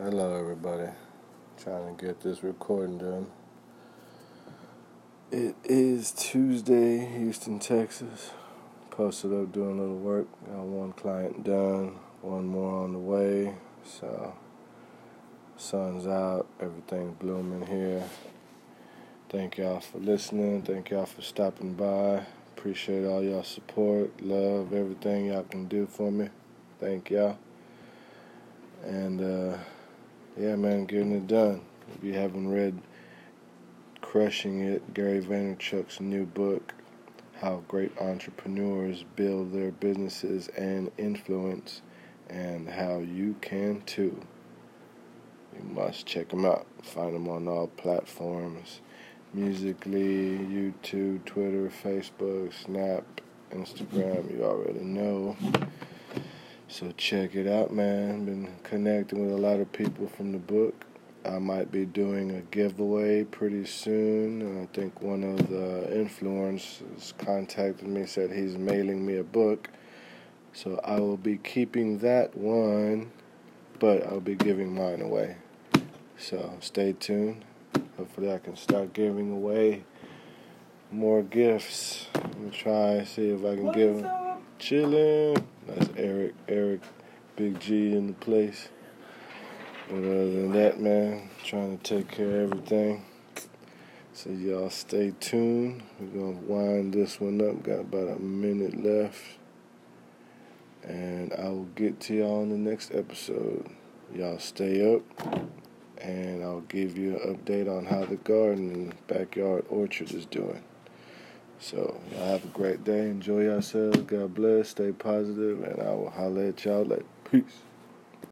Hello, everybody. Trying to get this recording done. It is Tuesday, Houston, Texas. Posted up doing a little work. Got one client done, one more on the way. So, sun's out, everything's blooming here. Thank y'all for listening. Thank y'all for stopping by. Appreciate all y'all support, love, everything y'all can do for me. Thank y'all. And, uh, yeah, man, getting it done. If you haven't read Crushing It, Gary Vaynerchuk's new book, How Great Entrepreneurs Build Their Businesses and Influence, and how you can too. You must check them out. Find them on all platforms Musical.ly, YouTube, Twitter, Facebook, Snap, Instagram. You already know. So check it out, man. Been connecting with a lot of people from the book. I might be doing a giveaway pretty soon. I think one of the influencers contacted me, said he's mailing me a book. So I will be keeping that one, but I'll be giving mine away. So stay tuned. Hopefully, I can start giving away more gifts. I'm try see if I can give them. Chilling. That's Eric. Eric, Big G in the place. But other than that, man, trying to take care of everything. So y'all stay tuned. We're gonna wind this one up. Got about a minute left. And I will get to y'all in the next episode. Y'all stay up and I'll give you an update on how the garden and backyard orchard is doing. So, y'all have a great day. Enjoy yourselves. God bless. Stay positive, and I will holler at y'all later. Peace.